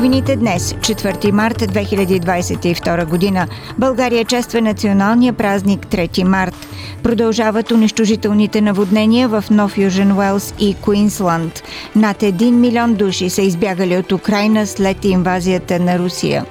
Новините днес, 4 марта 2022 година, България чества националния празник 3 март. Продължават унищожителните наводнения в Нов Южен Уелс и Куинсланд. Над 1 милион души са избягали от Украина след инвазията на Русия.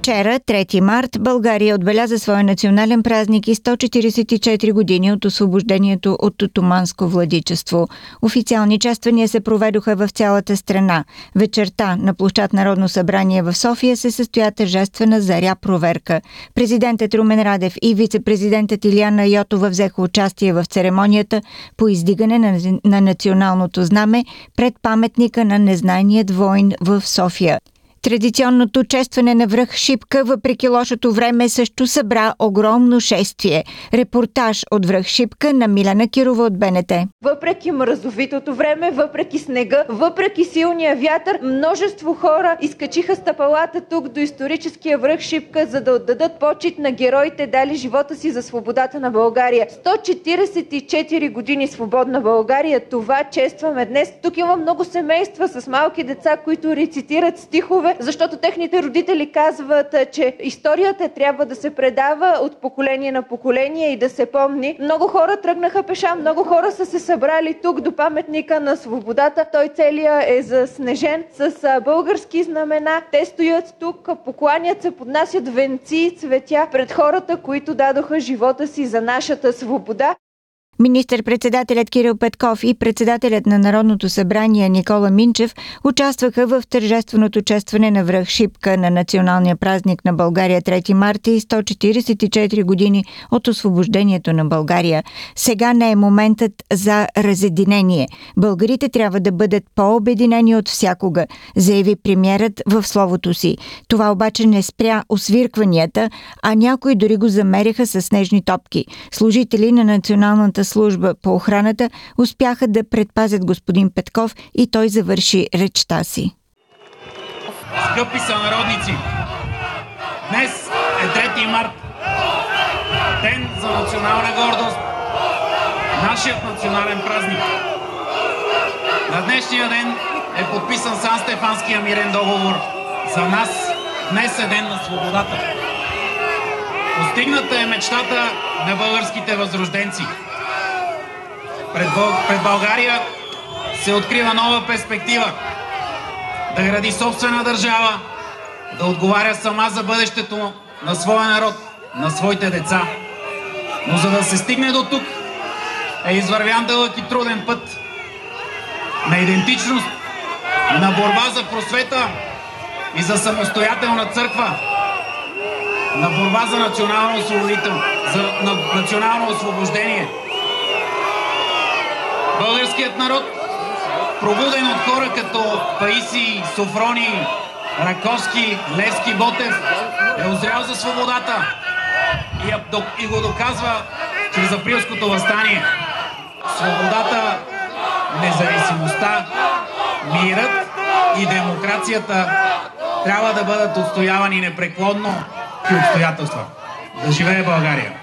Вчера, 3 март, България отбеляза своя национален празник и 144 години от освобождението от отоманско владичество. Официални чествания се проведоха в цялата страна. Вечерта на площад Народно събрание в София се състоя тържествена заря проверка. Президентът Румен Радев и вице-президентът Илияна Йотова взеха участие в церемонията по издигане на, на националното знаме пред паметника на незнайният войн в София. Традиционното честване на връх Шипка, въпреки лошото време, също събра огромно шествие. Репортаж от връх Шипка на Милена Кирова от БНТ. Въпреки мразовитото време, въпреки снега, въпреки силния вятър, множество хора изкачиха стъпалата тук до историческия връх Шипка, за да отдадат почет на героите, дали живота си за свободата на България. 144 години свободна България, това честваме днес. Тук има много семейства с малки деца, които рецитират стихове защото техните родители казват, че историята трябва да се предава от поколение на поколение и да се помни. Много хора тръгнаха пеша, много хора са се събрали тук до паметника на свободата. Той целия е заснежен с български знамена. Те стоят тук, покланят се, поднасят венци и цветя пред хората, които дадоха живота си за нашата свобода. Министър-председателят Кирил Петков и председателят на Народното събрание Никола Минчев участваха в тържественото честване на връх Шипка на националния празник на България 3 марта и 144 години от освобождението на България. Сега не е моментът за разединение. Българите трябва да бъдат по-обединени от всякога, заяви премьерът в словото си. Това обаче не спря освиркванията, а някои дори го замеряха с снежни топки. Служители на Националната служба по охраната успяха да предпазят господин Петков и той завърши речта си. Скъпи сънародници, днес е 3 март, ден за национална гордост, нашият национален празник. На днешния ден е подписан Сан-Стефанския мирен договор. За нас днес е ден на свободата. Постигната е мечтата на българските възрожденци – пред, пред България се открива нова перспектива да гради собствена държава, да отговаря сама за бъдещето на своя народ, на своите деца. Но за да се стигне до тук, е извървян дълъг и труден път на идентичност, на борба за просвета и за самостоятелна църква, на борба за национално за на национално освобождение – Българският народ, пробуден от хора като Паиси, Софрони, Раковски, Левски, Ботев, е озрял за свободата и, и го доказва чрез априлското възстание. Свободата, независимостта, мирът и демокрацията трябва да бъдат отстоявани непреклонно при обстоятелства. Да живее България!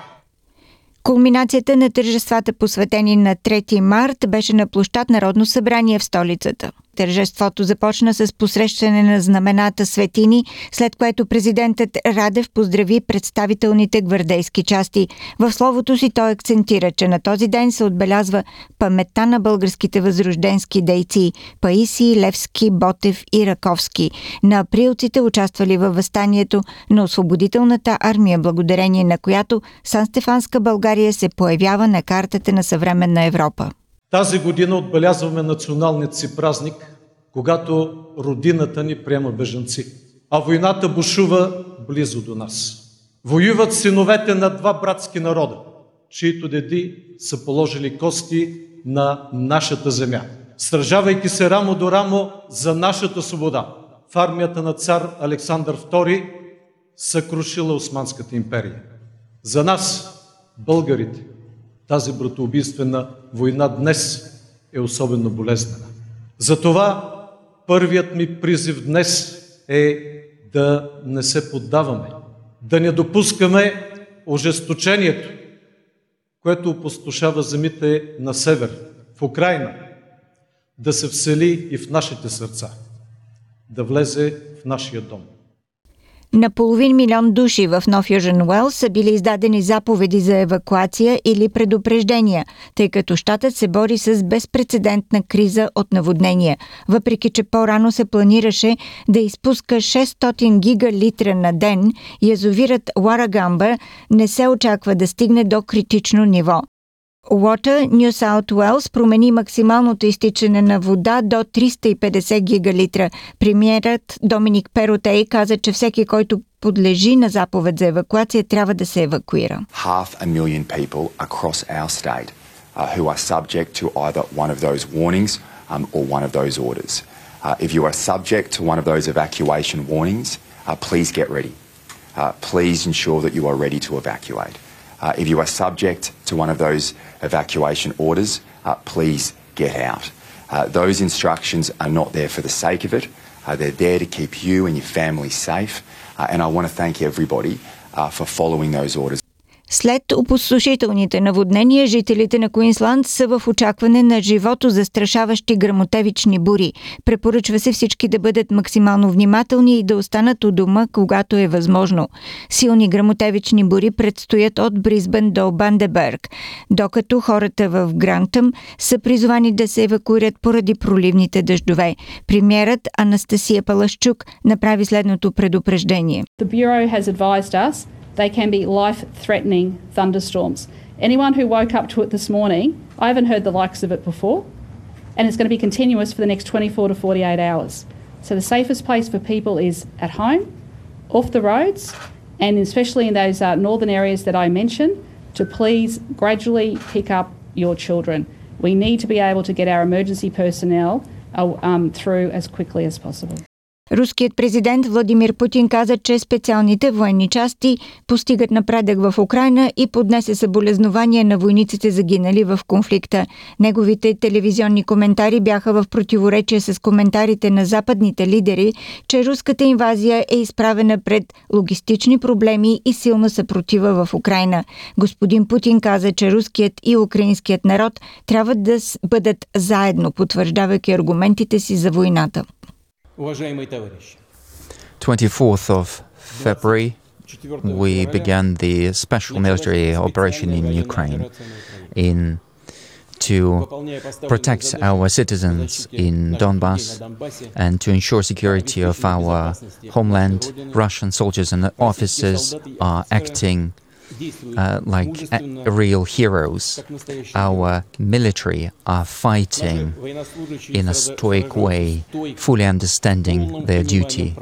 Кулминацията на тържествата, посветени на 3 март, беше на площад Народно събрание в столицата. Тържеството започна с посрещане на знамената светини, след което президентът Радев поздрави представителните гвардейски части. В словото си той акцентира, че на този ден се отбелязва паметта на българските възрожденски дейци Паиси, Левски, Ботев и Раковски. На априлците участвали във възстанието на освободителната армия, благодарение на която Сан-Стефанска България се появява на картата на съвременна Европа. Тази година отбелязваме националният си празник, когато родината ни приема бежанци, а войната бушува близо до нас. Воюват синовете на два братски народа, чието деди са положили кости на нашата земя, сражавайки се рамо до рамо за нашата свобода. в армията на цар Александър II съкрушила Османската империя. За нас, българите, тази братоубийствена война днес е особено болезнена. Затова първият ми призив днес е да не се поддаваме, да не допускаме ожесточението, което опустошава земите на север, в Украина, да се всели и в нашите сърца, да влезе в нашия дом. На половин милион души в Нов Южен Уелс са били издадени заповеди за евакуация или предупреждения, тъй като щатът се бори с безпредседентна криза от наводнения, въпреки че по-рано се планираше да изпуска 600 гигалитра на ден, язовирът Уарагамба не се очаква да стигне до критично ниво. Water New South Wales промени максималното изтичане на вода до 350 гигалитра. Премьерът Доминик Перотей каза, че всеки, който подлежи на заповед за евакуация, трябва да се евакуира. Half a million people across our state uh, who are subject to either one of those warnings um, or one of those orders. Uh, if you are subject to one of those evacuation warnings, uh, please get ready. Uh, please ensure that you are ready to evacuate. Uh, if you are subject to one of those evacuation orders, uh, please get out. Uh, those instructions are not there for the sake of it. Uh, they're there to keep you and your family safe. Uh, and I want to thank everybody uh, for following those orders. След опустошителните наводнения, жителите на Куинсланд са в очакване на живото застрашаващи грамотевични бури. Препоръчва се всички да бъдат максимално внимателни и да останат у дома, когато е възможно. Силни грамотевични бури предстоят от Бризбен до Бандеберг, докато хората в Грантъм са призовани да се евакуират поради проливните дъждове. Премьерът Анастасия Палашчук направи следното предупреждение. The Bureau has advised us they can be life threatening thunderstorms. Anyone who woke up to it this morning, I haven't heard the likes of it before, and it's going to be continuous for the next 24 to 48 hours. So the safest place for people is at home, off the roads, and especially in those uh, northern areas that I mentioned, to please gradually pick up your children. We need to be able to get our emergency personnel uh, um, through as quickly as possible. Руският президент Владимир Путин каза, че специалните военни части постигат напредък в Украина и поднесе съболезнования на войниците загинали в конфликта. Неговите телевизионни коментари бяха в противоречие с коментарите на западните лидери, че руската инвазия е изправена пред логистични проблеми и силна съпротива в Украина. Господин Путин каза, че руският и украинският народ трябва да бъдат заедно, потвърждавайки аргументите си за войната. 24th of February, we began the special military operation in Ukraine in to protect our citizens in Donbass and to ensure security of our homeland. Russian soldiers and officers are acting uh, like a- real heroes. Our military are fighting in a stoic way, fully understanding their duty.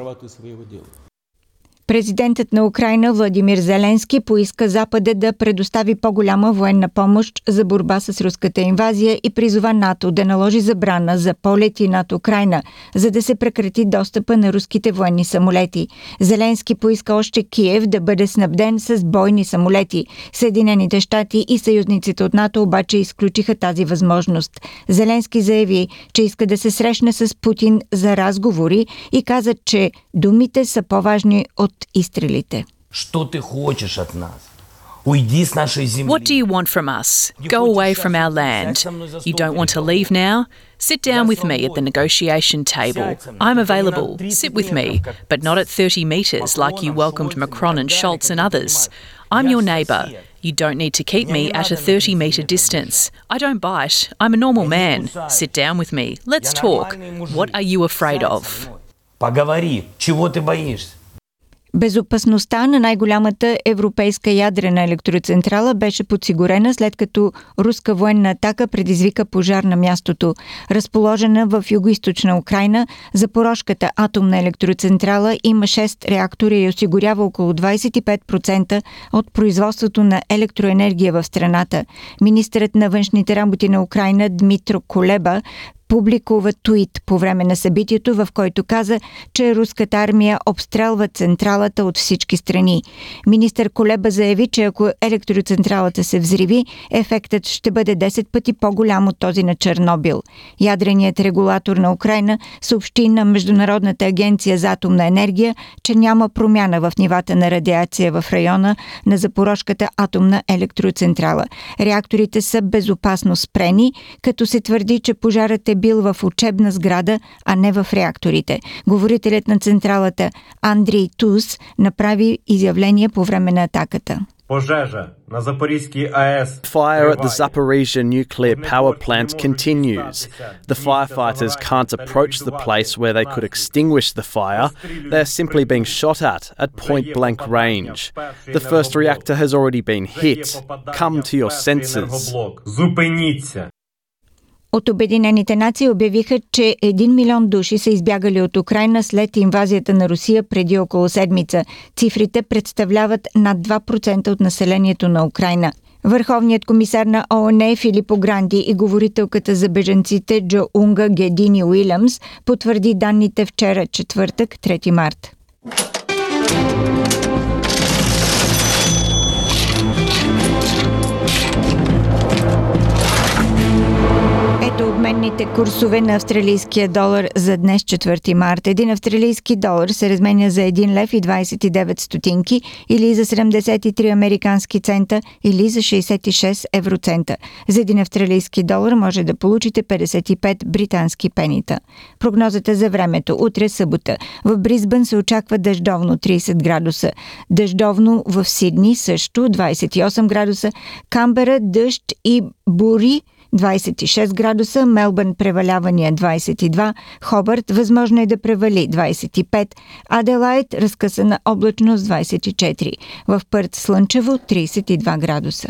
Президентът на Украина Владимир Зеленски поиска Запада да предостави по-голяма военна помощ за борба с руската инвазия и призова НАТО да наложи забрана за полети над Украина, за да се прекрати достъпа на руските военни самолети. Зеленски поиска още Киев да бъде снабден с бойни самолети. Съединените щати и съюзниците от НАТО обаче изключиха тази възможност. Зеленски заяви, че иска да се срещне с Путин за разговори и каза, че думите са по-важни от изстрелите. Что ты хочешь от нас? Уйди с нашей земли. What do you want from us? Go away from our land. You don't want to leave now? Sit down with me at the negotiation table. I'm available. Sit with me, but not at 30 metres like you welcomed Macron and Schultz and others. I'm your neighbour. You don't need to keep me at a 30 metre distance. I don't bite. I'm a normal man. Sit down with me. Let's talk. What are you afraid of? Поговори. Чего ты боишься? Безопасността на най-голямата европейска ядрена електроцентрала беше подсигурена след като руска военна атака предизвика пожар на мястото. Разположена в югоизточна Украина, Запорожката атомна електроцентрала има 6 реактора и осигурява около 25% от производството на електроенергия в страната. Министърът на външните работи на Украина Дмитро Колеба публикува твит по време на събитието, в който каза, че руската армия обстрелва централата от всички страни. Министър Колеба заяви, че ако електроцентралата се взриви, ефектът ще бъде 10 пъти по-голям от този на Чернобил. Ядреният регулатор на Украина съобщи на Международната агенция за атомна енергия, че няма промяна в нивата на радиация в района на Запорожката атомна електроцентрала. Реакторите са безопасно спрени, като се твърди, че пожарът е бил в учебна сграда, а не в реакторите. Говорителят на централата Андрей Туз направи изявление по време на атаката. Пожежа на Запорізькій АЕС. Fire at the Zaporizhia nuclear power plant continues. The firefighters can't approach the place where they could extinguish the fire. They're simply being shot at at point blank range. The first reactor has already been hit. Come to your senses. От Обединените нации обявиха, че 1 милион души са избягали от Украина след инвазията на Русия преди около седмица. Цифрите представляват над 2% от населението на Украина. Върховният комисар на ООН Филипо Гранди и говорителката за бежанците Джо Унга Гедини Уилямс потвърди данните вчера, четвъртък, 3 март. Обменните курсове на австралийския долар за днес 4 марта. Един австралийски долар се разменя за 1 лев и 29 стотинки или за 73 американски цента или за 66 евроцента. За един австралийски долар може да получите 55 британски пенита. Прогнозата за времето. Утре събота. В Бризбън се очаква дъждовно 30 градуса. Дъждовно в Сидни също 28 градуса. Камбера дъжд и бури 26 градуса, Мелбърн превалявания 22, Хобърт възможно е да превали 25, Аделайт разкъсана облачност 24, в Пърт слънчево 32 градуса.